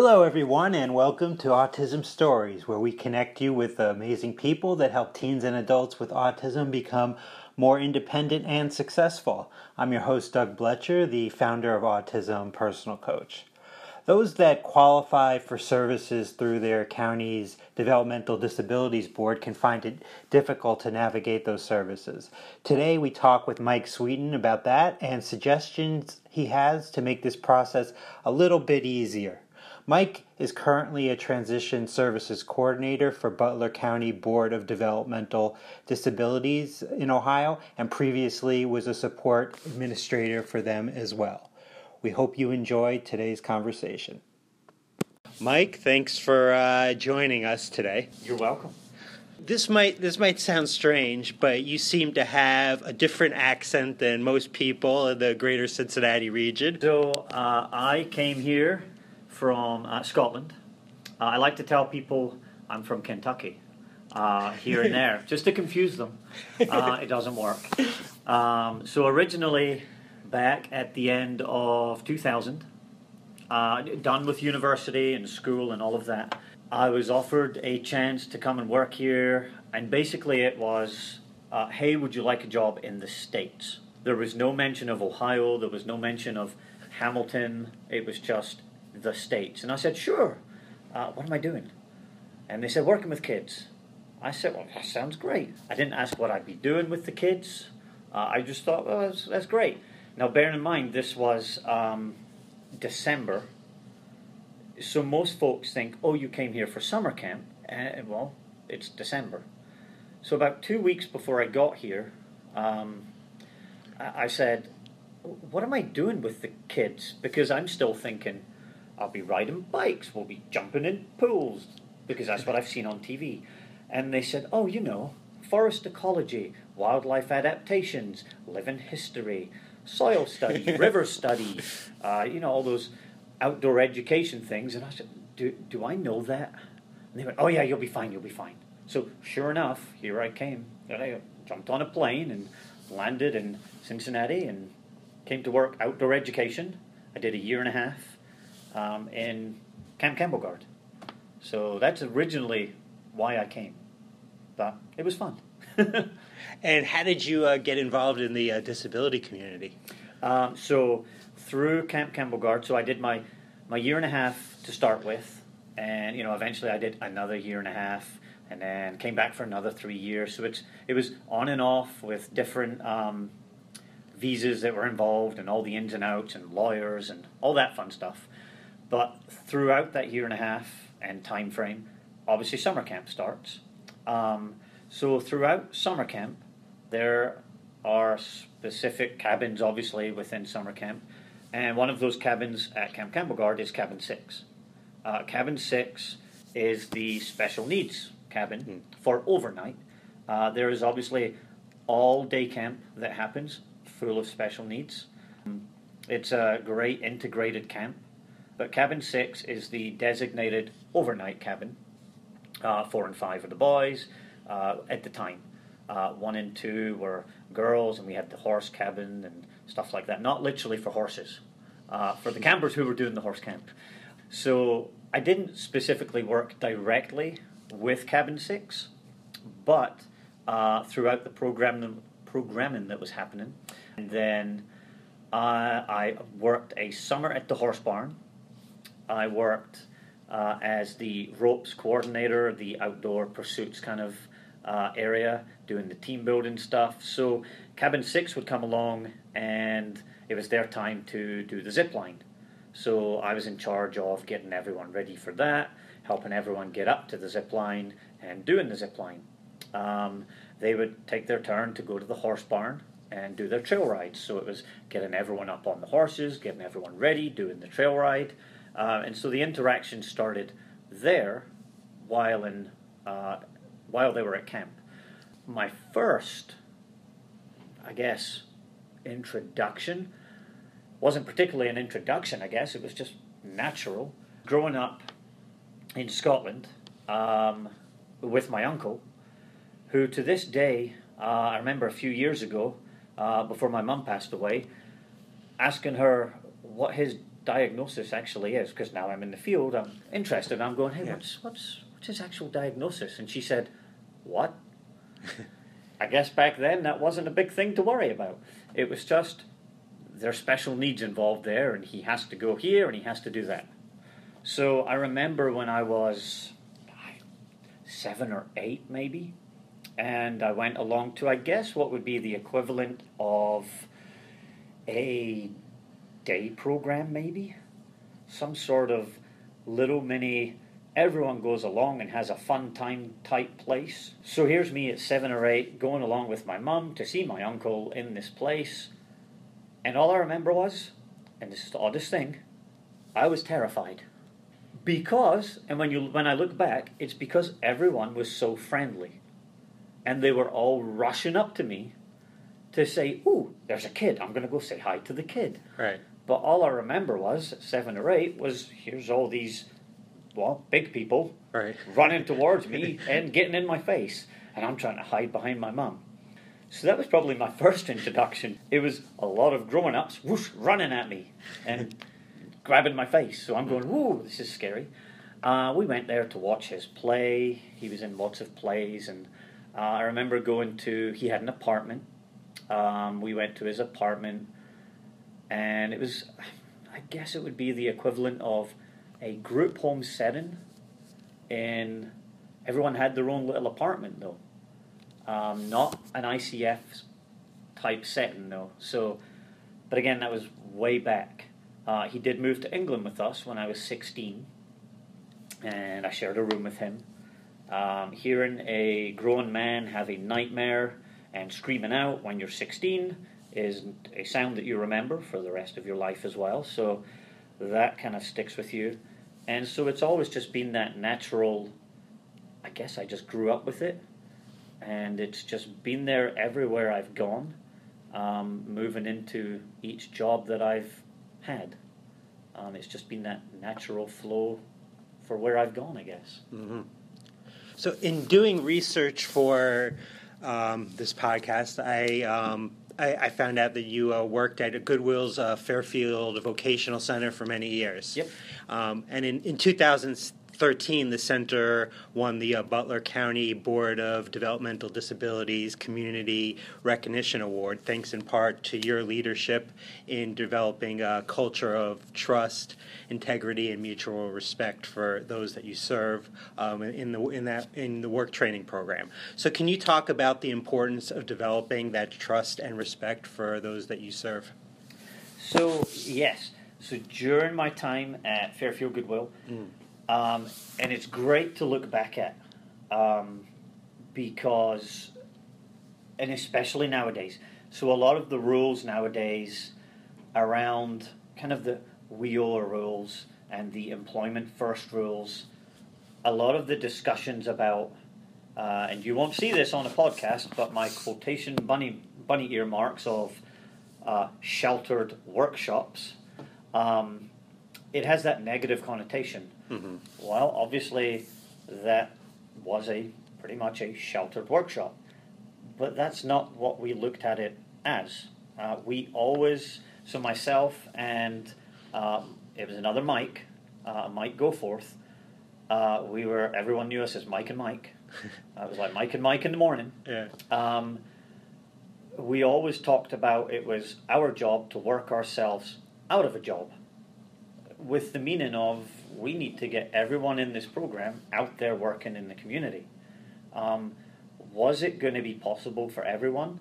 Hello, everyone, and welcome to Autism Stories, where we connect you with amazing people that help teens and adults with autism become more independent and successful. I'm your host, Doug Blecher, the founder of Autism Personal Coach. Those that qualify for services through their county's Developmental Disabilities Board can find it difficult to navigate those services. Today, we talk with Mike Sweeten about that and suggestions he has to make this process a little bit easier. Mike is currently a transition services coordinator for Butler County Board of Developmental Disabilities in Ohio and previously was a support administrator for them as well. We hope you enjoy today's conversation. Mike, thanks for uh, joining us today. You're welcome. This might this might sound strange, but you seem to have a different accent than most people in the greater Cincinnati region. So uh, I came here from uh, Scotland. Uh, I like to tell people I'm from Kentucky, uh, here and there, just to confuse them. Uh, it doesn't work. Um, so originally, back at the end of 2000, uh, done with university and school and all of that, I was offered a chance to come and work here, and basically it was, uh, hey, would you like a job in the States? There was no mention of Ohio, there was no mention of Hamilton, it was just the States. And I said, sure, uh, what am I doing? And they said, working with kids. I said, well, that sounds great. I didn't ask what I'd be doing with the kids. Uh, I just thought, well, that's, that's great. Now, bearing in mind, this was um, December. So most folks think, oh, you came here for summer camp. Uh, well, it's December. So about two weeks before I got here, um, I said, what am I doing with the kids? Because I'm still thinking, I'll be riding bikes, we'll be jumping in pools, because that's what I've seen on TV. And they said, oh, you know, forest ecology, wildlife adaptations, living history, soil study, river study, uh, you know, all those outdoor education things. And I said, do, do I know that? And they went, oh, yeah, you'll be fine, you'll be fine. So, sure enough, here I came. And I jumped on a plane and landed in Cincinnati and came to work outdoor education. I did a year and a half um, in Camp Campbell Gard. So that's originally why I came. But it was fun. And how did you uh, get involved in the uh, disability community? Um, so through Camp Campbell Gard, so I did my, my year and a half to start with, and you know eventually I did another year and a half, and then came back for another three years. So it's it was on and off with different um, visas that were involved, and all the ins and outs, and lawyers, and all that fun stuff. But throughout that year and a half and time frame, obviously summer camp starts. Um, so throughout summer camp, there are specific cabins, obviously within summer camp, and one of those cabins at Camp Campbell Gard is Cabin Six. Uh, cabin Six is the special needs cabin for overnight. Uh, there is obviously all day camp that happens, full of special needs. It's a great integrated camp, but cabin six is the designated overnight cabin. Uh, four and five are the boys uh, at the time. Uh, one and two were girls, and we had the horse cabin and stuff like that. Not literally for horses, uh, for the campers who were doing the horse camp. So I didn't specifically work directly with Cabin Six, but uh, throughout the program, programming that was happening, and then uh, I worked a summer at the horse barn. I worked uh, as the ropes coordinator, the outdoor pursuits kind of uh, area, doing the team building stuff. So cabin six would come along, and it was their time to do the zip line. So I was in charge of getting everyone ready for that, helping everyone get up to the zip line and doing the zip line. Um, they would take their turn to go to the horse barn and do their trail rides. So it was getting everyone up on the horses, getting everyone ready, doing the trail ride. Uh, and so the interaction started there while in uh, while they were at camp. My first, I guess, introduction wasn't particularly an introduction. I guess it was just natural. Growing up in Scotland um, with my uncle, who to this day uh, I remember a few years ago, uh, before my mum passed away, asking her what his diagnosis actually is because now I'm in the field, I'm interested. I'm going, hey, Yeah. what's what's what's his actual diagnosis? And she said, what? I guess back then that wasn't a big thing to worry about. It was just there's special needs involved there, and he has to go here and he has to do that. So I remember when I was seven or eight, maybe, and I went along to, I guess, what would be the equivalent of a day program, maybe? Some sort of little mini, everyone goes along and has a fun time type place. So here's me at seven or eight going along with my mum to see my uncle in this place. And all I remember was, and this is the oddest thing, I was terrified. Because, and when you when I look back, it's because everyone was so friendly. And they were all rushing up to me to say, Ooh, there's a kid. I'm gonna go say hi to the kid. Right. But all I remember was at seven or eight was here's all these well, big people Right. running towards me and getting in my face. And I'm trying to hide behind my mum. So that was probably my first introduction. It was a lot of grown ups whoosh, running at me and grabbing my face. So I'm going, whoa, this is scary. Uh, we went there to watch his play. He was in lots of plays. And uh, I remember going to, he had an apartment. Um, we went to his apartment. And it was, I guess it would be the equivalent of a group home setting. In everyone had their own little apartment though um, not an ICF type setting though. So, but again, that was way back. Uh, he did move to England with us when I was 16, and I shared a room with him. Um, hearing a grown man have a nightmare and screaming out when you're 16 is a sound that you remember for the rest of your life as well. So that kind of sticks with you. And so it's always just been that natural. I guess I just grew up with it and it's just been there everywhere I've gone, um, moving into each job that I've had. Um, it's just been that natural flow for where I've gone, I guess. So, in doing research for um, this podcast, I, um, I I found out that you uh, worked at a Goodwill's uh, Fairfield Vocational Center for many years. Yep. Um, and in, in 2013, the center won the uh, Butler County Board of Developmental Disabilities Community Recognition Award, thanks in part to your leadership in developing a culture of trust, integrity, and mutual respect for those that you serve um, in the in that in the work training program. So, can you talk about the importance of developing that trust and respect for those that you serve? So, yes. So, during my time at Fairfield Goodwill, um, and it's great to look back at um, because, and especially nowadays, so a lot of the rules nowadays around kind of the WIOA rules and the employment first rules, a lot of the discussions about, uh, and you won't see this on a podcast, but my quotation bunny bunny earmarks of uh, sheltered workshops, um, it has that negative connotation. Well, obviously, that was a pretty much a sheltered workshop, but that's not what we looked at it as. Uh, we always, so myself and um, it was another Mike, uh, Mike Goforth. Uh, we were everyone knew us as Mike and Mike. Uh, it was like Mike and Mike in the morning. Yeah. Um, we always talked about it was our job to work ourselves out of a job. With the meaning of we need to get everyone in this program out there working in the community. Um, was it going to be possible for everyone?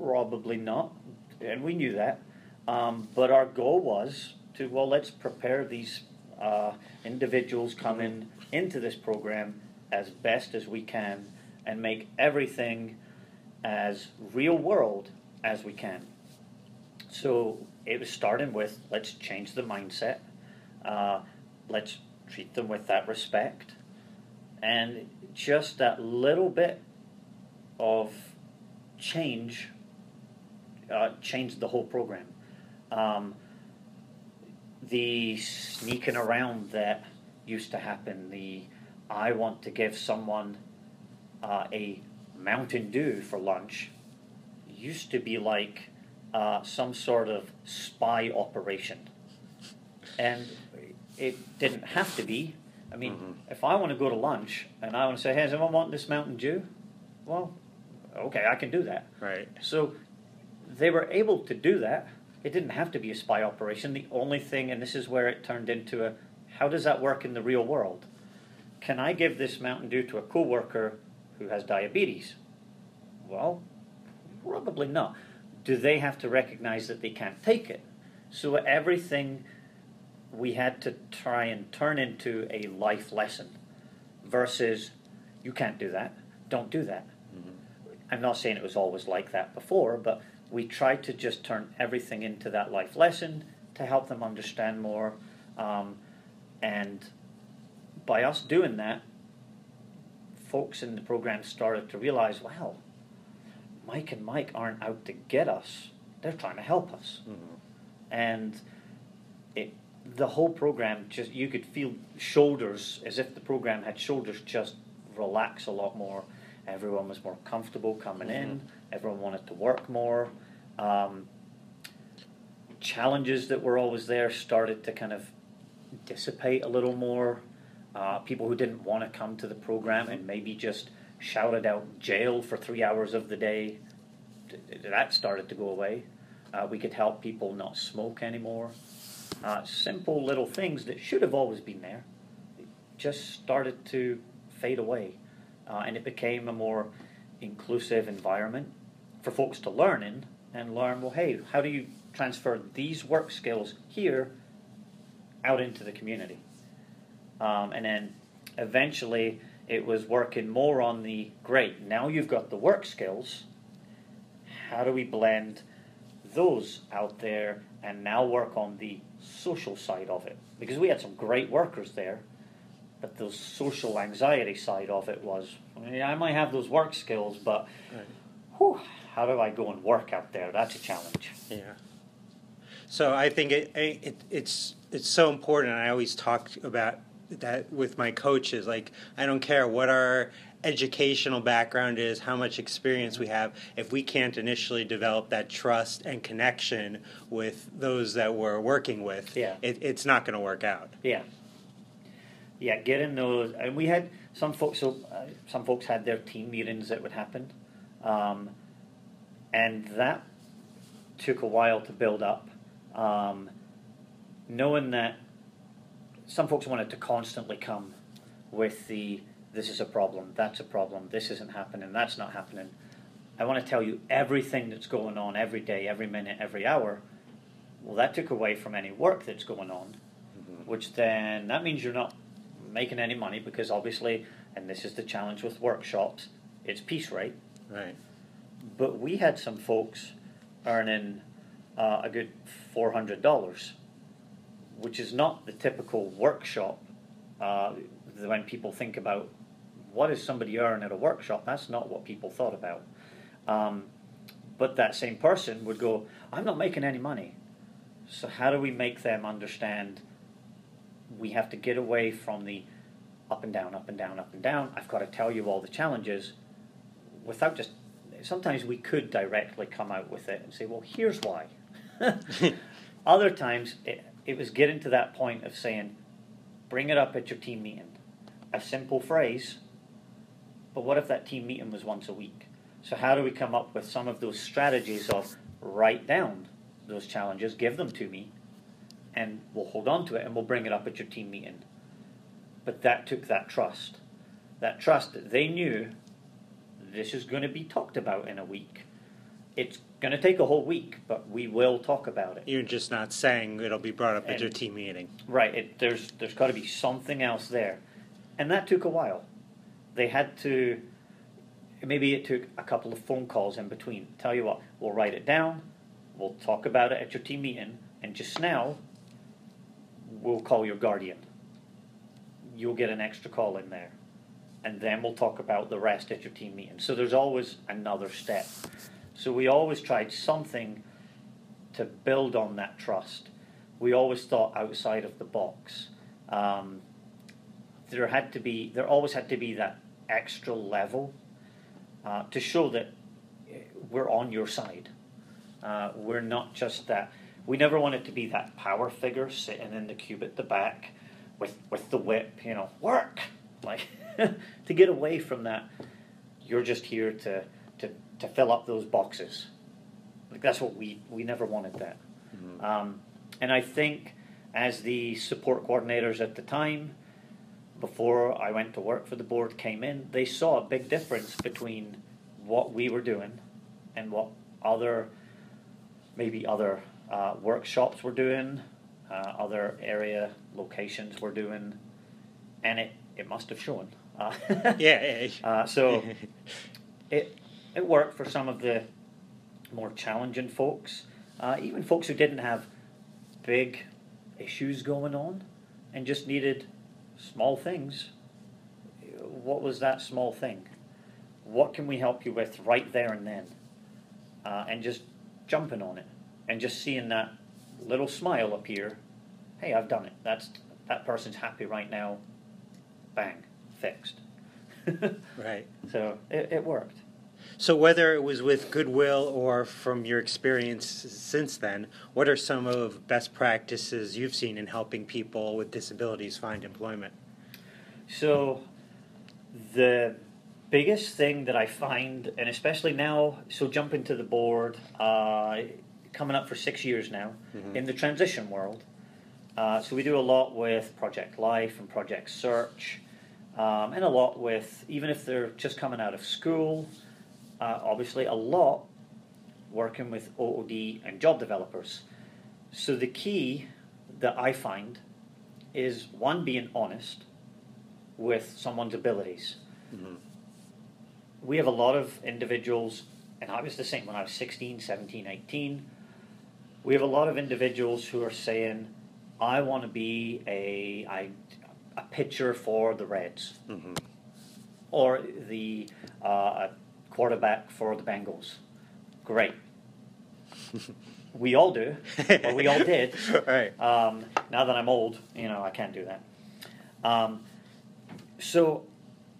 Probably not, and we knew that. Um, but our goal was to well, let's prepare these uh, individuals coming into this program as best as we can, and make everything as real world as we can. So it was starting with let's change the mindset, uh, let's treat them with that respect, and just that little bit of change uh, changed the whole program. Um, the sneaking around that used to happen, the I want to give someone uh, a Mountain Dew for lunch used to be like uh, some sort of spy operation. And it didn't have to be. I mean, Mhm. if I want to go to lunch and I want to say, hey, does anyone want this Mountain Dew? Well, okay, I can do that. Right. So they were able to do that. It didn't have to be a spy operation. The only thing, and this is where it turned into a how does that work in the real world? Can I give this Mountain Dew to a coworker who has diabetes? Well, probably not. Do they have to recognize that they can't take it? So everything we had to try and turn into a life lesson versus you can't do that, don't do that. I'm not saying it was always like that before, but we tried to just turn everything into that life lesson to help them understand more. Um, and by us doing that, folks in the program started to realize wow, Mike and Mike aren't out to get us, they're trying to help us. And it, the whole program just, you could feel shoulders, as if the program had shoulders, just relax a lot more. Everyone was more comfortable coming in. Everyone wanted to work more. Um, challenges that were always there started to kind of dissipate a little more. Uh, people who didn't want to come to the program and maybe just shouted out jail for three hours of the day, th- th- that started to go away. Uh, we could help people not smoke anymore. Uh, simple little things that should have always been there just started to fade away. Uh, and it became a more inclusive environment for folks to learn in and learn well, hey, how do you transfer these work skills here out into the community? Um, and then eventually it was working more on the great, now you've got the work skills. How do we blend those out there and now work on the social side of it? Because we had some great workers there, but the social anxiety side of it was yeah, I might have those work skills, but Right. whew, how do I go and work out there? That's a challenge. Yeah. So I think it, it it's it's so important. I always talk about that with my coaches. Like I don't care what our educational background is, how much experience we have. If we can't initially develop that trust and connection with those that we're working with, Yeah. it, it's not going to work out. Yeah. Yeah, getting those, and we had some folks. So uh, some folks had their team meetings that would happen, um, and that took a while to build up. Um, knowing that some folks wanted to constantly come with the this is a problem, that's a problem, this isn't happening, that's not happening. I want to tell you everything that's going on every day, every minute, every hour. Well, that took away from any work that's going on which then that means you're not making any money because obviously, and this is the challenge with workshops, it's piece rate. Right. But we had some folks earning uh, a good four hundred dollars, which is not the typical workshop. Uh, when people think about what does somebody earn at a workshop, that's not what people thought about. Um, but that same person would go, "I'm not making any money." So how do we make them understand? We have to get away from the up and down, up and down, up and down. I've got to tell you all the challenges without just sometimes we could directly come out with it and say, well, here's why. Other times it, it was getting to that point of saying, bring it up at your team meeting. A simple phrase, but what if that team meeting was once a week? So, how do we come up with some of those strategies of write down those challenges, give them to me, and we'll hold on to it and we'll bring it up at your team meeting. But that took that trust. That trust that they knew this is going to be talked about in a week. It's going to take a whole week, but we will talk about it. You're just not saying it'll be brought up at your team meeting. Right. It, there's there's got to be something else there, and that took a while. They had to. Maybe it took a couple of phone calls in between. Tell you what, we'll write it down. We'll talk about it at your team meeting, and just now, we'll call your guardian. You'll get an extra call in there, and then we'll talk about the rest at your team meeting. So there's always another step. So we always tried something to build on that trust. We always thought outside of the box. Um, there had to be, there always had to be that extra level uh, to show that eh, we're on your side. Uh, we're not just that. We never wanted to be that power figure sitting in the cube at the back with with the whip. You know, work like to get away from that. You're just here to to to fill up those boxes. Like that's what we we never wanted that. Um, and I think as the support coordinators at the time, before I went to work for the board, came in, they saw a big difference between what we were doing and what other, maybe other uh, workshops were doing, uh, other area locations were doing, and it, it must have shown. Uh, Yeah. uh, so it it worked for some of the more challenging folks, uh, even folks who didn't have big issues going on and just needed small things. What was that small thing? What can we help you with right there and then? Uh, and just jumping on it and just seeing that little smile appear. Hey, I've done it. That's that person's happy right now. Bang, fixed. right. So it, it worked. So, whether it was with Goodwill or from your experience since then, what are some of best practices you've seen in helping people with disabilities find employment? So the biggest thing that I find, and especially now, so jumping to the board, uh, coming up for six years now in the transition world. Uh, so we do a lot with Project Life and Project Search, um, and a lot with even if they're just coming out of school. Uh, obviously, a lot working with OOD and job developers. So the key that I find is one being honest with someone's abilities. We have a lot of individuals, and I was the same when I was 16, 17, 18. We have a lot of individuals who are saying, I want to be a, I, a pitcher for the Reds or the uh, a quarterback for the Bengals. Great. we all do, or we all did. right. Um, now that I'm old, you know, I can't do that. Um, so,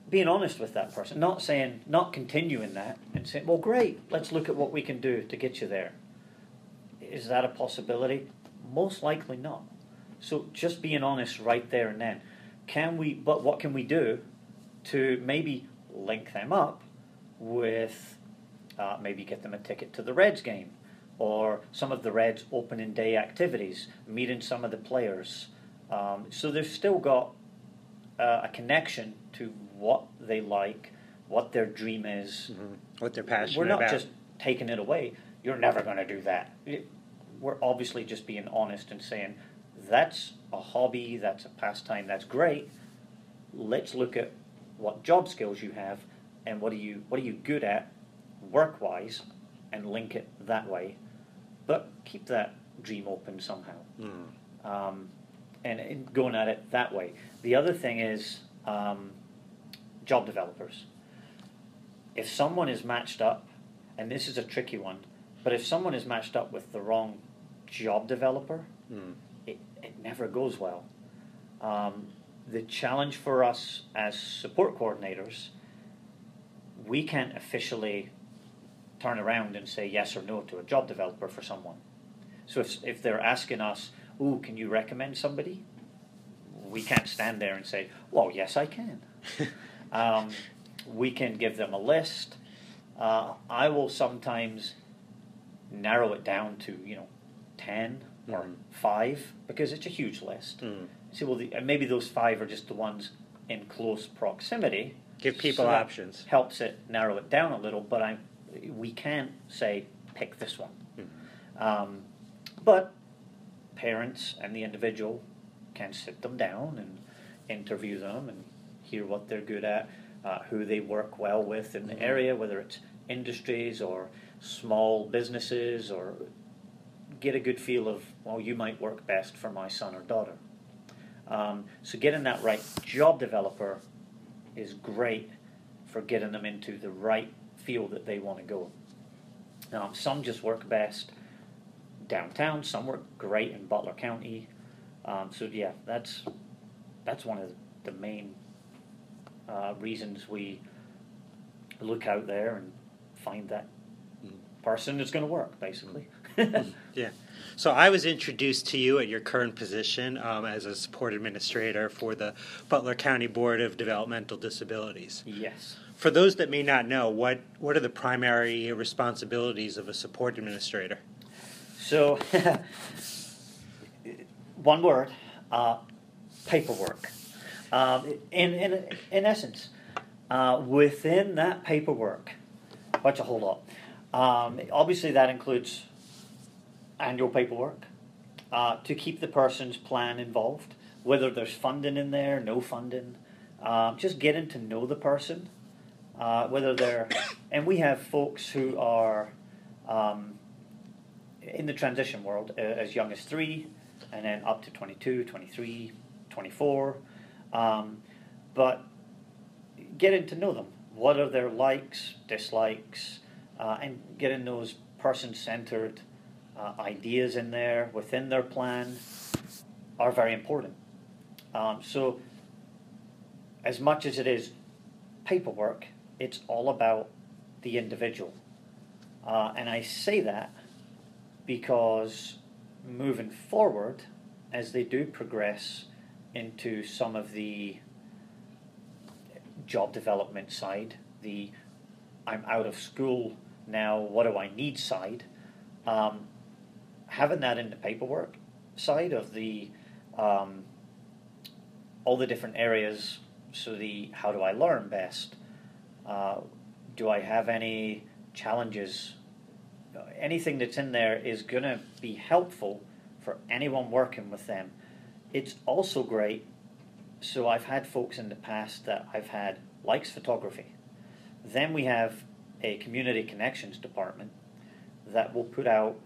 being honest with that person, not saying, not continuing that, and saying, well, great, let's look at what we can do to get you there. Is that a possibility? Most likely not. So, just being honest right there and then. Can we, but what can we do to maybe link them up with, uh, maybe get them a ticket to the Reds game? or some of the Reds opening day activities, meeting some of the players. Um, so they've still got uh, a connection to what they like, what their dream is. What they're passionate We're not about. just taking it away. You're never going to do that. It- we're obviously just being honest and saying that's a hobby, that's a pastime, that's great. Let's look at what job skills you have and what are you what are you good at work wise and link it that way. But keep that dream open somehow Mm. um, and, and going at it that way. The other thing is um, job developers. If someone is matched up, and this is a tricky one, but if someone is matched up with the wrong job developer, Mm. it, it never goes well. Um, the challenge for us as support coordinators, we can't officially turn around and say yes or no to a job developer for someone. So if, if they're asking us, oh, can you recommend somebody? We can't stand there and say, well, yes, I can. um, we can give them a list. Uh, I will sometimes narrow it down to, you know, 10 or Mhm. five because it's a huge list. Mm. See, well, the, maybe those five are just the ones in close proximity. Give people So that options. Helps it narrow it down a little, but I, we can't say pick this one. Mhm. Um, but parents and the individual can sit them down and interview them and hear what they're good at, uh, who they work well with in the Mhm. area, whether it's industries or small businesses, or get a good feel of, well, you might work best for my son or daughter. Um, so getting that right job developer is great for getting them into the right field that they want to go. Um, some just work best downtown. Some work great in Butler County. Um, so yeah, that's that's one of the main uh, reasons we look out there and find that Mhm. person that's going to work, basically. Yeah. So I was introduced to you at your current position um, as a support administrator for the Butler County Board of Developmental Disabilities. yes. For those that may not know, what what are the primary responsibilities of a support administrator? So, one word, uh, paperwork. Um, in, in, in essence, uh, within that paperwork, what's a whole lot? Um, obviously, that includes annual paperwork uh, to keep the person's plan involved, whether there's funding in there, no funding, um, just getting to know the person, uh, whether they're, and we have folks who are. Um, in the transition world uh, as young as three and then up to 22 23 24 um, but getting to know them what are their likes dislikes uh, and getting those person-centered uh, ideas in there within their plan are very important. Um, so as much as it is paperwork it's all about the individual. Uh, and i say that because moving forward, as they do progress into some of the job development side, the I'm out of school now, what do I need? side, um, having that in the paperwork side of the um, all the different areas. So the how do I learn best? Uh, do I have any challenges anything that's in there is going to be helpful for anyone working with them. It's also great. So I've had folks in the past that I've had likes photography. Then we have a community connections department that will put out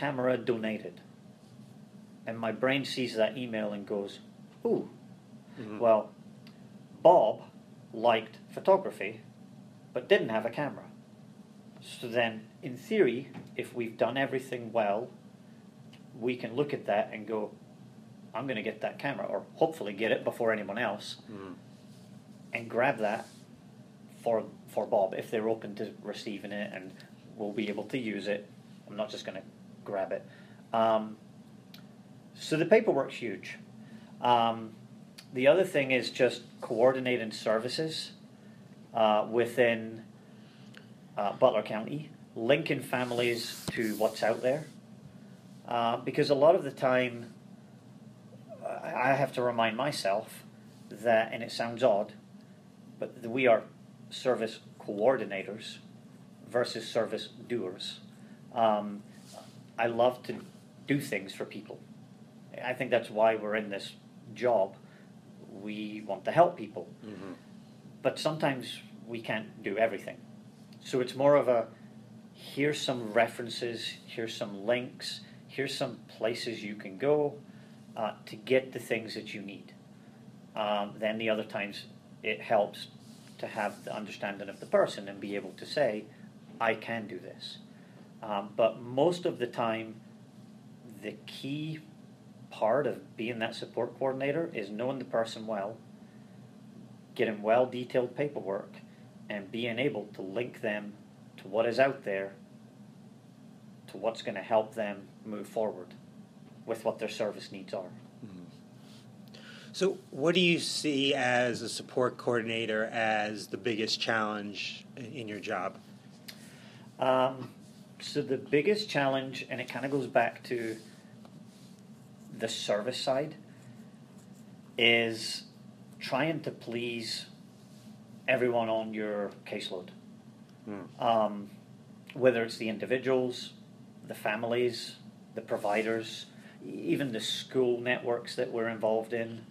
camera donated. And my brain sees that email and goes, "Ooh, Mhm. well, Bob liked photography, but didn't have a camera." So then, in theory, if we've done everything well, we can look at that and go, I'm going to get that camera, or hopefully get it before anyone else, Mhm. and grab that for for Bob if they're open to receiving it and we'll be able to use it. I'm not just going to grab it. Um, so the paperwork's huge. Um, the other thing is just coordinating services uh, within uh, Butler County, linking families to what's out there. Uh, because a lot of the time, I have to remind myself that, and it sounds odd, but we are service coordinators versus service doers. Um, I love to do things for people. I think that's why we're in this job. We want to help people, Mhm. but sometimes we can't do everything. So it's more of a here's some references, here's some links, here's some places you can go uh, to get the things that you need. Um, then the other times it helps to have the understanding of the person and be able to say, I can do this. Um, but most of the time, the key part of being that support coordinator is knowing the person well, getting well detailed paperwork, and being able to link them to what is out there to what's going to help them move forward with what their service needs are. So, what do you see as a support coordinator as the biggest challenge in- in your job? Um, So the biggest challenge, and it kind of goes back to the service side, is trying to please everyone on your caseload. Um, whether it's the individuals, the families, the providers, even the school networks that we're involved in,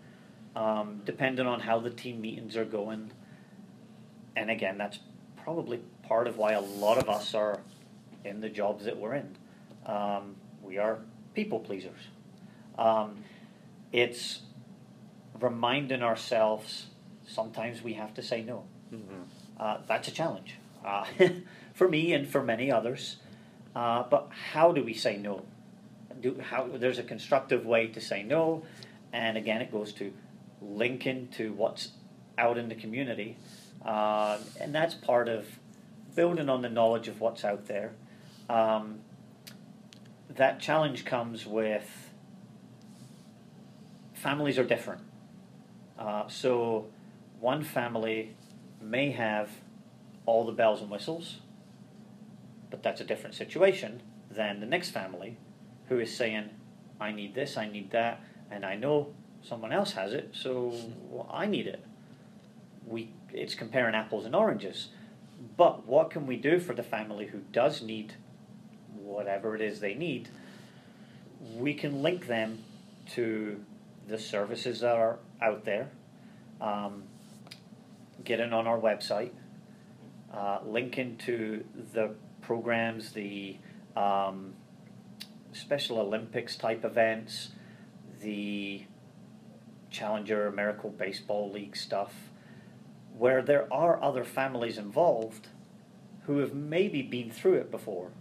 um, depending on how the team meetings are going. And again, that's probably part of why a lot of us are in the jobs that we're in. Um, we are people pleasers. Um, it's reminding ourselves sometimes we have to say no. Uh, that's a challenge uh, for me and for many others. Uh, but how do we say no? Do, how, there's a constructive way to say no, and again, it goes to linking to what's out in the community, uh, and that's part of building on the knowledge of what's out there. Um, that challenge comes with families are different. Uh, so, one family may have all the bells and whistles, but that's a different situation than the next family who is saying, I need this, I need that, and I know someone else has it, so well, I need it. We, it's comparing apples and oranges. But what can we do for the family who does need whatever it is they need? We can link them to the services that are out there, um, getting on our website, uh, linking to the programs, the um, Special Olympics type events, the Challenger American Baseball League stuff, where there are other families involved who have maybe been through it before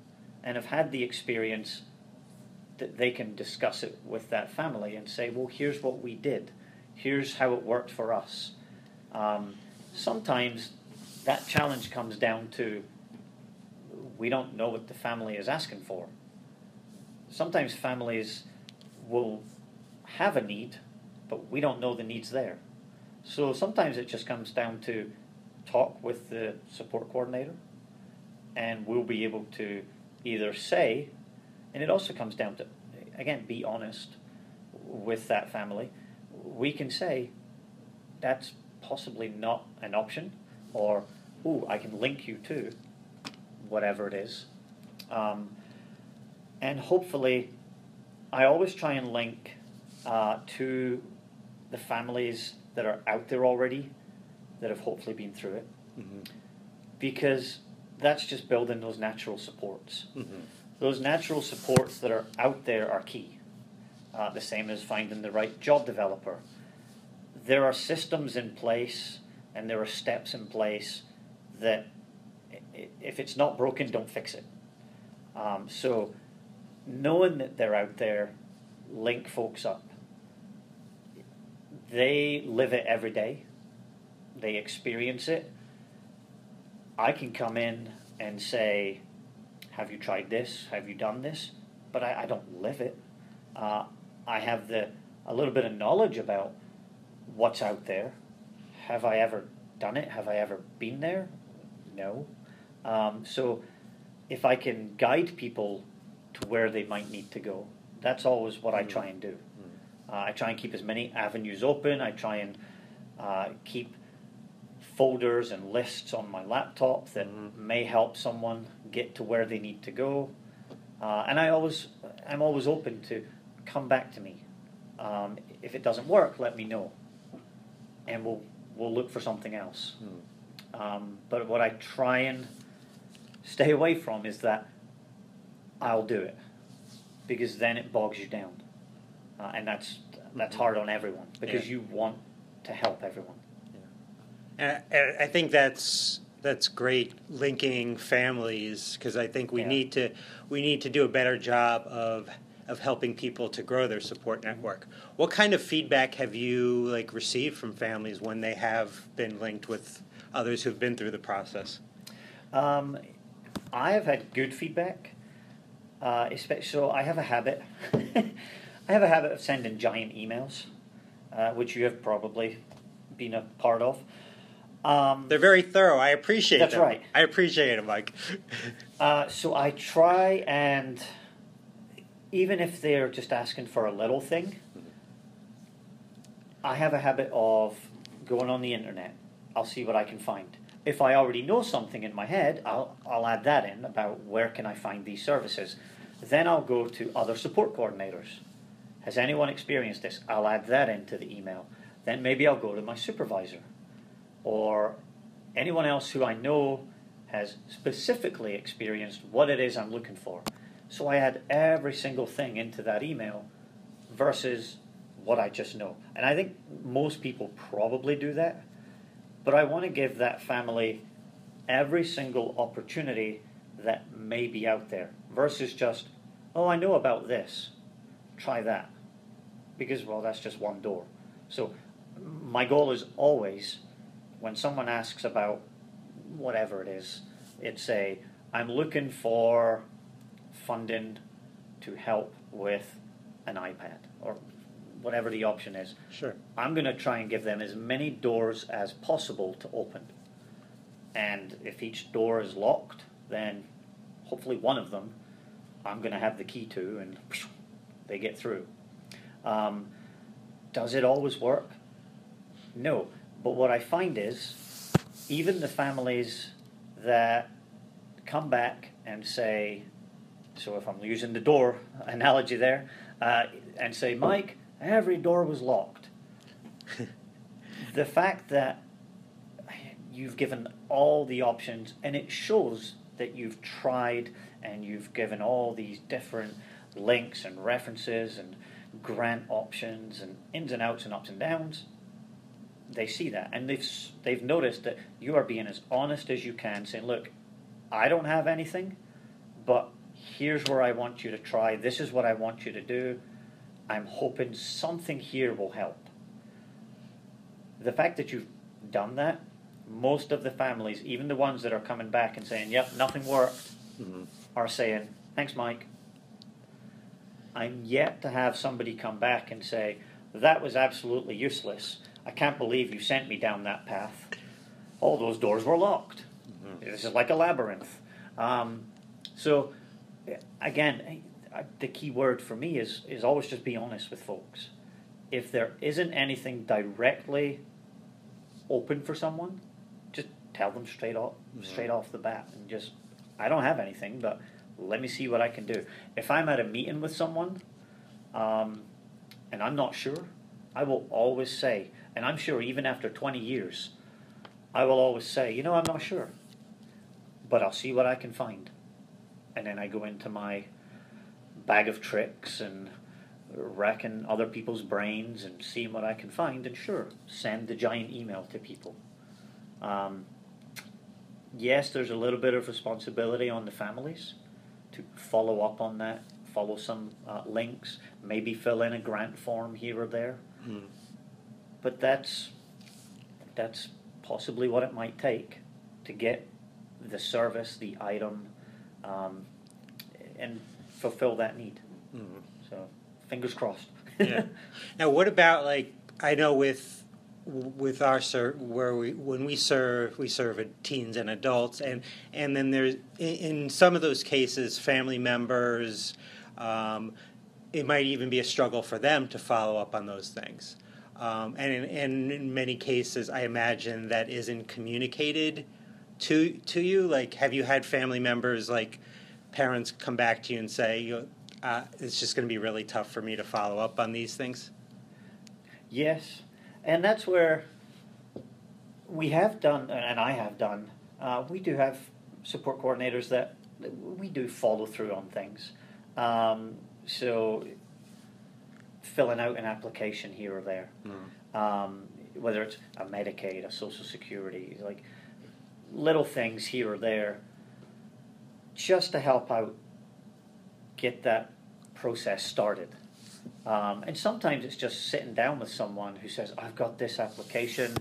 and have had the experience that they can discuss it with that family and say, well, here's what we did, here's how it worked for us. Um, sometimes that challenge comes down to we don't know what the family is asking for. Sometimes families will have a need, but we don't know the needs there. So sometimes it just comes down to talk with the support coordinator, and we'll be able to either say, and it also comes down to, again, be honest with that family. We can say, that's possibly not an option, or, ooh, I can link you to whatever it is. Um, and hopefully, I always try and link uh, to the families that are out there already that have hopefully been through it because that's just building those natural supports. Those natural supports that are out there are key. Uh, the same as finding the right job developer. There are systems in place and there are steps in place that if it's not broken, don't fix it. Um, so knowing that they're out there, link folks up. They live it every day. They experience it. I can come in and say, "Have you tried this? Have you done this?" But I, I don't live it. Uh, I have the a little bit of knowledge about what's out there. Have I ever done it? Have I ever been there? No. Um, so, if I can guide people to where they might need to go, that's always what I try and do. Uh, I try and keep as many avenues open. I try and uh, keep folders and lists on my laptop that may help someone get to where they need to go. Uh, and I always, I'm always open to come back to me. Um, if it doesn't work, let me know, and we'll we'll look for something else. Um, but what I try and stay away from is that I'll do it because then it bogs you down, uh, and that's that's hard on everyone because Yeah. you want to help everyone. I, I think that's that's great linking families because I think we Yeah. need to we need to do a better job of of helping people to grow their support network. What kind of feedback have you like received from families when they have been linked with others who've been through the process? Um, I have had good feedback. Uh, especially, so I have a habit. I have a habit of sending giant emails, uh, which you have probably been a part of. Um, They're very thorough. I appreciate That's them. right. I appreciate it, Mike. Uh, so I try and even if they're just asking for a little thing, I have a habit of going on the internet. I'll see what I can find. If I already know something in my head, I'll, I'll add that in about where can I find these services. Then I'll go to other support coordinators. Has anyone experienced this? I'll add that into the email. Then maybe I'll go to my supervisor or anyone else who I know has specifically experienced what it is I'm looking for. So I add every single thing into that email versus what I just know. And I think most people probably do that. But I want to give that family every single opportunity that may be out there versus just, oh, I know about this. Try that. Because, well, that's just one door. So my goal is always when someone asks about whatever it is, it's a, I'm looking for funding to help with an iPad or whatever the option is. Sure. I'm going to try and give them as many doors as possible to open. And if each door is locked, then hopefully one of them I'm going to have the key to, and they get through. Um, does it always work? No. But what I find is, even the families that come back and say, so if I'm using the door analogy there, uh, and say, Mike, every door was locked. the fact that you've given all the options and it shows that you've tried and you've given all these different links and references and grant options and ins and outs and ups and downs they see that and they've they've noticed that you are being as honest as you can saying look I don't have anything but here's where I want you to try. This is what I want you to do. I'm hoping something here will help. The fact that you've done that most of the families even the ones that are coming back and saying yep nothing worked Mhm. are saying thanks Mike. I'm yet to have somebody come back and say that was absolutely useless I can't believe you sent me down that path. All those doors were locked. This is like a labyrinth. Um, so again the key word for me is is always just be honest with folks. If there isn't anything directly open for someone just tell them straight off straight off the bat and just I don't have anything but let me see what I can do. If I'm at a meeting with someone um, and I'm not sure I will always say and I'm sure even after 20 years I will always say you know I'm not sure but I'll see what I can find and then I go into my bag of tricks and racking other people's brains and seeing what I can find, and sure, send the giant email to people. Um, yes, there's a little bit of responsibility on the families to follow up on that, follow some uh, links, maybe fill in a grant form here or there. Mm. But that's that's possibly what it might take to get the service, the item, um, and fulfill that need. Mhm. So, fingers crossed. yeah. Now, what about like I know with with our ser- where we when we serve we serve teens and adults and and then there's in, in some of those cases family members um, it might even be a struggle for them to follow up on those things um, and in, and in many cases I imagine that isn't communicated to to you like have you had family members like parents come back to you and say uh, it's just going to be really tough for me to follow up on these things. Yes, and that's where we have done, and I have done. Uh, we do have support coordinators that we do follow through on things. Um, so, filling out an application here or there, um, whether it's a Medicaid, a Social Security, like little things here or there, just to help out get that process started. Um, and sometimes it's just sitting down with someone who says, I've got this application,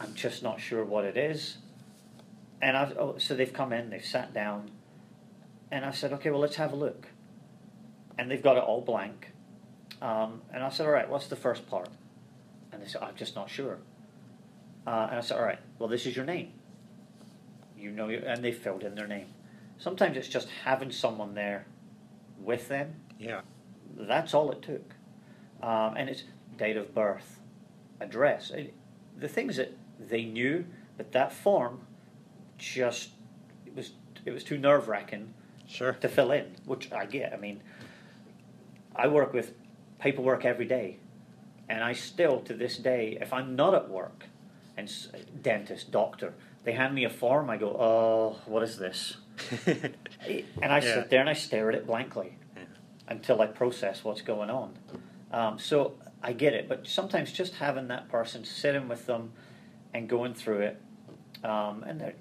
I'm just not sure what it is. And I've, oh, so they've come in, they've sat down, and I've said, okay, well, let's have a look. And they've got it all blank. Um, and I said, all right, what's the first part? And they said, I'm just not sure. Uh, and I said, all right, well, this is your name. You know, your, and they filled in their name. Sometimes it's just having someone there with them. Yeah. That's all it took. Um, and it's date of birth, address, it, the things that they knew, but that form just it was it was too nerve wracking Sure. to fill in, which I get. I mean, I work with paperwork every day, and I still, to this day, if I'm not at work, and s- dentist, doctor, they hand me a form, I go, oh, what is this? And I Yeah. sit there and I stare at it blankly Yeah. until I process what's going on. Um, so I get it, but sometimes just having that person sitting with them and going through it, um, and there,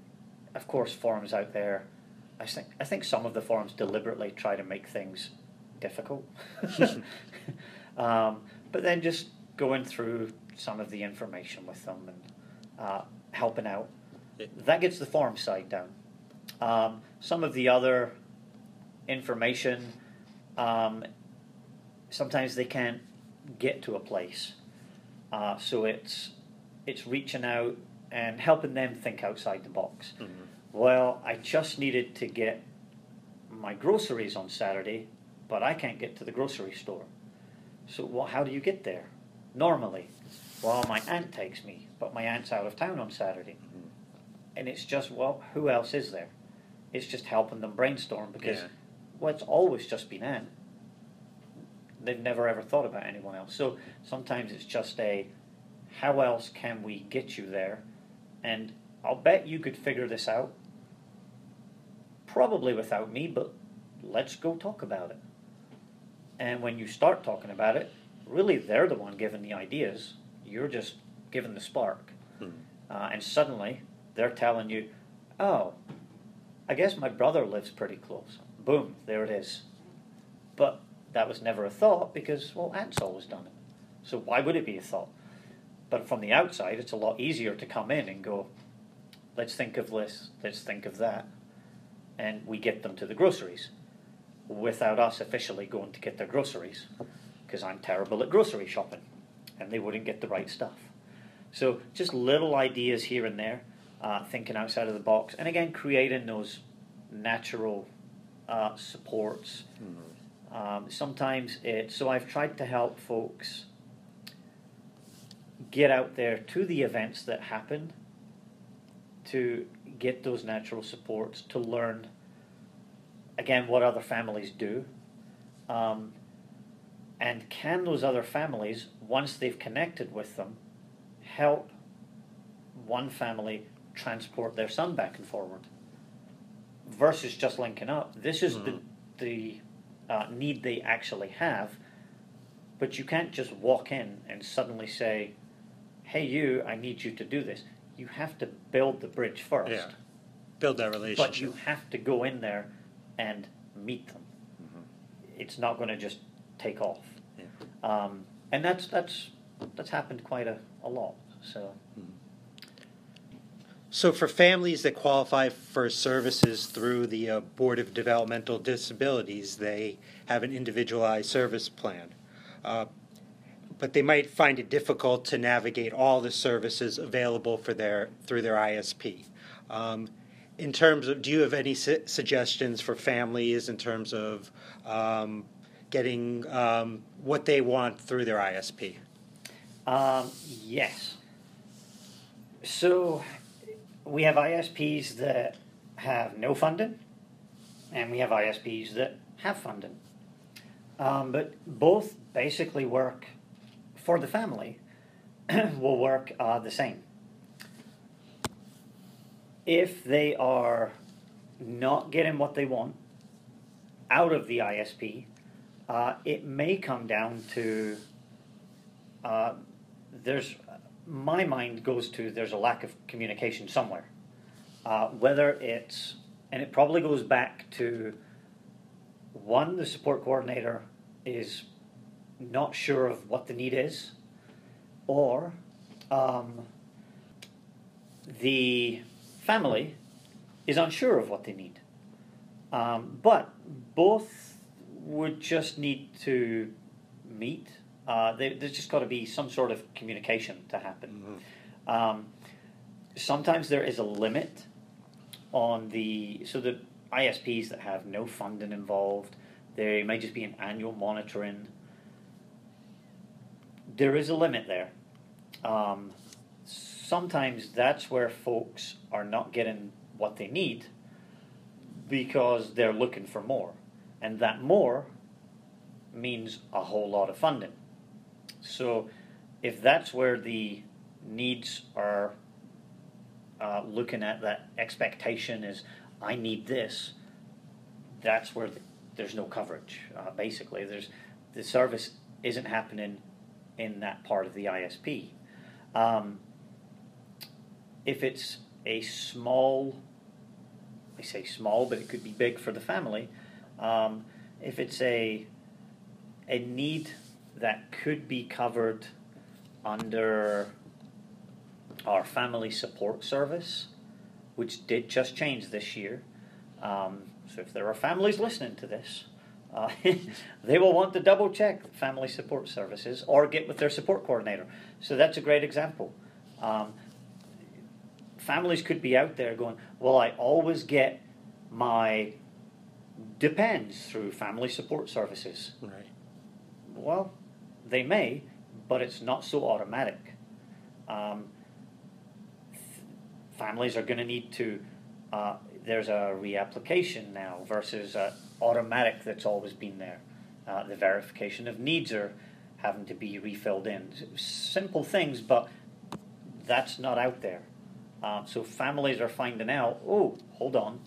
of course, forums out there. I think I think some of the forums deliberately try to make things difficult, um, but then just going through some of the information with them and uh, helping out. Yeah. That gets the forum side down. Um, some of the other information, um, sometimes they can't get to a place, uh, so it's it's reaching out and helping them think outside the box. Mhm. Well, I just needed to get my groceries on Saturday, but I can't get to the grocery store. So, well, how do you get there? Normally, well, my aunt takes me, but my aunt's out of town on Saturday. Mm-hmm. And it's just, well, who else is there? It's just helping them brainstorm because, Yeah. well, it's always just been aunt. They've never ever thought about anyone else. So sometimes it's just a, how else can we get you there? And I'll bet you could figure this out. Probably without me, but let's go talk about it. And when you start talking about it, really they're the one giving the ideas. You're just giving the spark. Mhm. Uh, and suddenly they're telling you, oh, I guess my brother lives pretty close. Boom, there it is. But that was never a thought because, well, Aunt's always done it. So why would it be a thought? But from the outside, it's a lot easier to come in and go, let's think of this, let's think of that. And we get them to the groceries without us officially going to get their groceries because I'm terrible at grocery shopping and they wouldn't get the right stuff. So just little ideas here and there, uh, thinking outside of the box, and again, creating those natural uh, supports. Um, sometimes it, so I've tried to help folks get out there to the events that happen to get those natural supports, to learn again what other families do. Um, and can those other families, once they've connected with them, help one family transport their son back and forward versus just linking up? This is the, the uh, need they actually have, but you can't just walk in and suddenly say, hey, you, I need you to do this. You have to build the bridge first. Yeah. Build that relationship. But you have to go in there and meet them. It's not going to just take off. Yeah. Um, and that's that's that's happened quite a, a lot. So So, for families that qualify for services through the uh, Board of Developmental Disabilities, they have an individualized service plan. Uh, but they might find it difficult to navigate all the services available for their through their ISP. Um, in terms of, do you have any su- suggestions for families in terms of um, getting um, what they want through their ISP? um, yes. So we have ISPs that have no funding, and we have ISPs that have funding. Um, but both basically work for the family. will work uh, the same. If they are not getting what they want out of the ISP, uh, it may come down to uh, there's my mind goes to there's a lack of communication somewhere. Uh, whether it's and it probably goes back to one the support coordinator is not sure of what the need is, or um, the family is unsure of what they need. Um, but both would just need to meet. Uh, there, there's just got to be some sort of communication to happen. Um, sometimes there is a limit on the so the ISPs that have no funding involved. There may just be an annual monitoring. There is a limit there. Um, sometimes that's where folks are not getting what they need because they're looking for more, and that more means a whole lot of funding. So, if that's where the needs are uh, looking at that expectation is I need this, that's where the, there's no coverage. Uh, basically, there's the service isn't happening in that part of the ISP. Um, if it's a small, I say small, but it could be big for the family. Um, if it's a a need that could be covered under our family support service, which did just change this year. Um, so if there are families listening to this, uh, they will want to double check family support services or get with their support coordinator. So that's a great example. Um, families could be out there going, Well, I always get my depends through family support services. Right. Well, they may, but it's not so automatic. Um, families are going to need to. Uh, there's a reapplication now versus a automatic that's always been there. Uh, the verification of needs are having to be refilled in. Simple things, but that's not out there. Um, so families are finding out. Oh, hold on.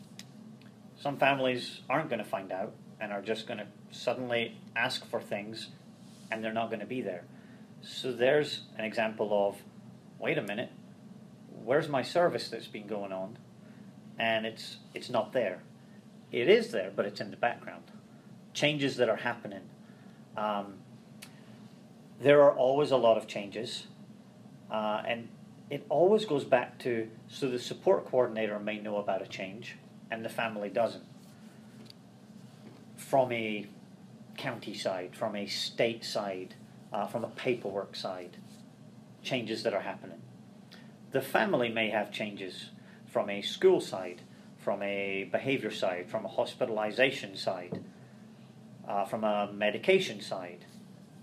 Some families aren't going to find out and are just going to suddenly ask for things, and they're not going to be there. So there's an example of, wait a minute, where's my service that's been going on? And it's it's not there. It is there, but it's in the background. Changes that are happening. Um, there are always a lot of changes, uh, and it always goes back to so the support coordinator may know about a change, and the family doesn't. From a county side, from a state side, uh, from a paperwork side, changes that are happening. The family may have changes from a school side, from a behavior side, from a hospitalization side, uh, from a medication side.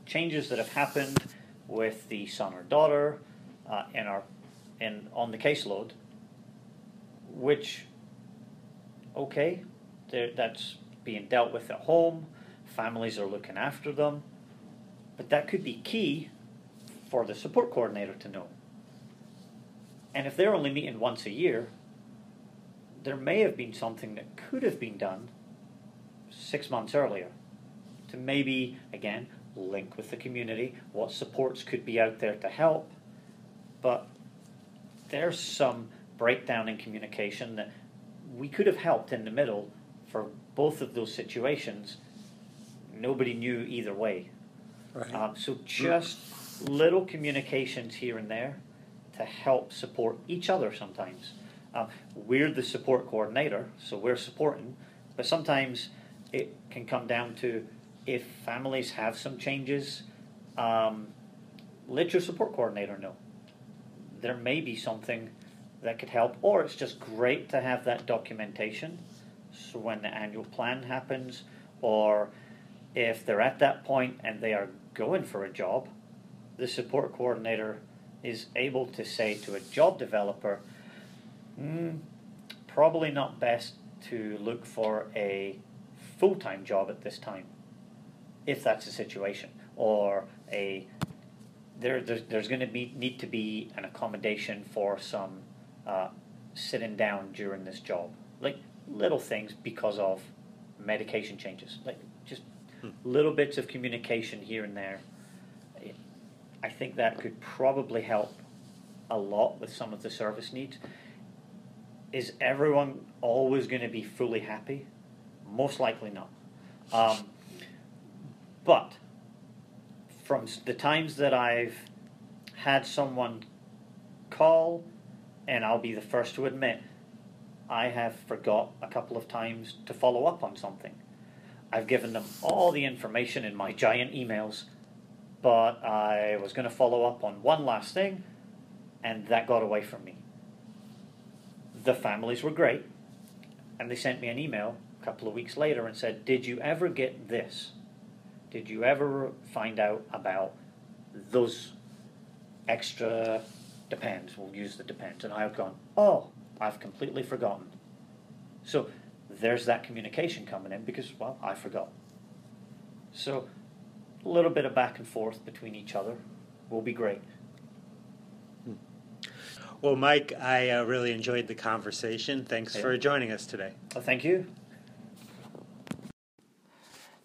Changes that have happened with the son or daughter uh, in our in on the caseload, which okay, that's being dealt with at home. Families are looking after them, but that could be key for the support coordinator to know. And if they're only meeting once a year, there may have been something that could have been done six months earlier to maybe, again, link with the community, what supports could be out there to help. But there's some breakdown in communication that we could have helped in the middle for both of those situations. Nobody knew either way. Right. Um, so just little communications here and there to help support each other sometimes. Um, we're the support coordinator, so we're supporting, but sometimes it can come down to if families have some changes, um, let your support coordinator know. There may be something that could help, or it's just great to have that documentation. So when the annual plan happens, or if they're at that point and they are going for a job, the support coordinator is able to say to a job developer, mm, probably not best to look for a full time job at this time, if that's the situation, or a there, there's, there's going to be need to be an accommodation for some uh, sitting down during this job, like little things because of medication changes, like just little bits of communication here and there. I think that could probably help a lot with some of the service needs. Is everyone always going to be fully happy? Most likely not. Um, but from the times that I've had someone call, and I'll be the first to admit, I have forgot a couple of times to follow up on something. I've given them all the information in my giant emails, but I was going to follow up on one last thing, and that got away from me. the families were great, and they sent me an email a couple of weeks later and said, "Did you ever get this? Did you ever find out about those extra depends? We'll use the depends." And I've gone, "Oh, I've completely forgotten." So there's that communication coming in because well, I forgot. So a little bit of back and forth between each other will be great. Well, Mike, I uh, really enjoyed the conversation. Thanks Yeah. for joining us today. Well, thank you.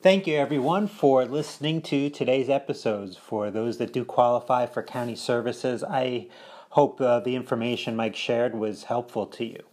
Thank you, everyone, for listening to today's episodes. For those that do qualify for county services, I hope uh, the information Mike shared was helpful to you.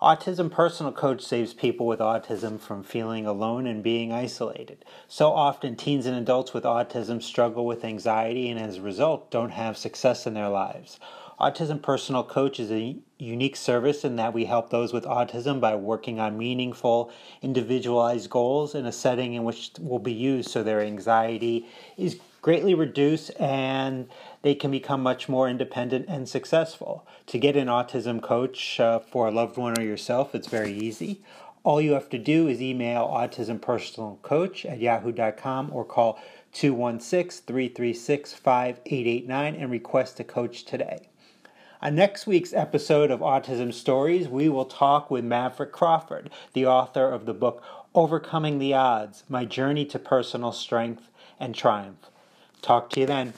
Autism Personal Coach saves people with autism from feeling alone and being isolated. So often, teens and adults with autism struggle with anxiety and as a result don't have success in their lives. Autism Personal Coach is a unique service in that we help those with autism by working on meaningful, individualized goals in a setting in which will be used so their anxiety is greatly reduced and they can become much more independent and successful. To get an autism coach uh, for a loved one or yourself, it's very easy. All you have to do is email autismpersonalcoach at yahoo.com or call 216 336 5889 and request a coach today. On next week's episode of Autism Stories, we will talk with Maverick Crawford, the author of the book Overcoming the Odds My Journey to Personal Strength and Triumph. Talk to you then.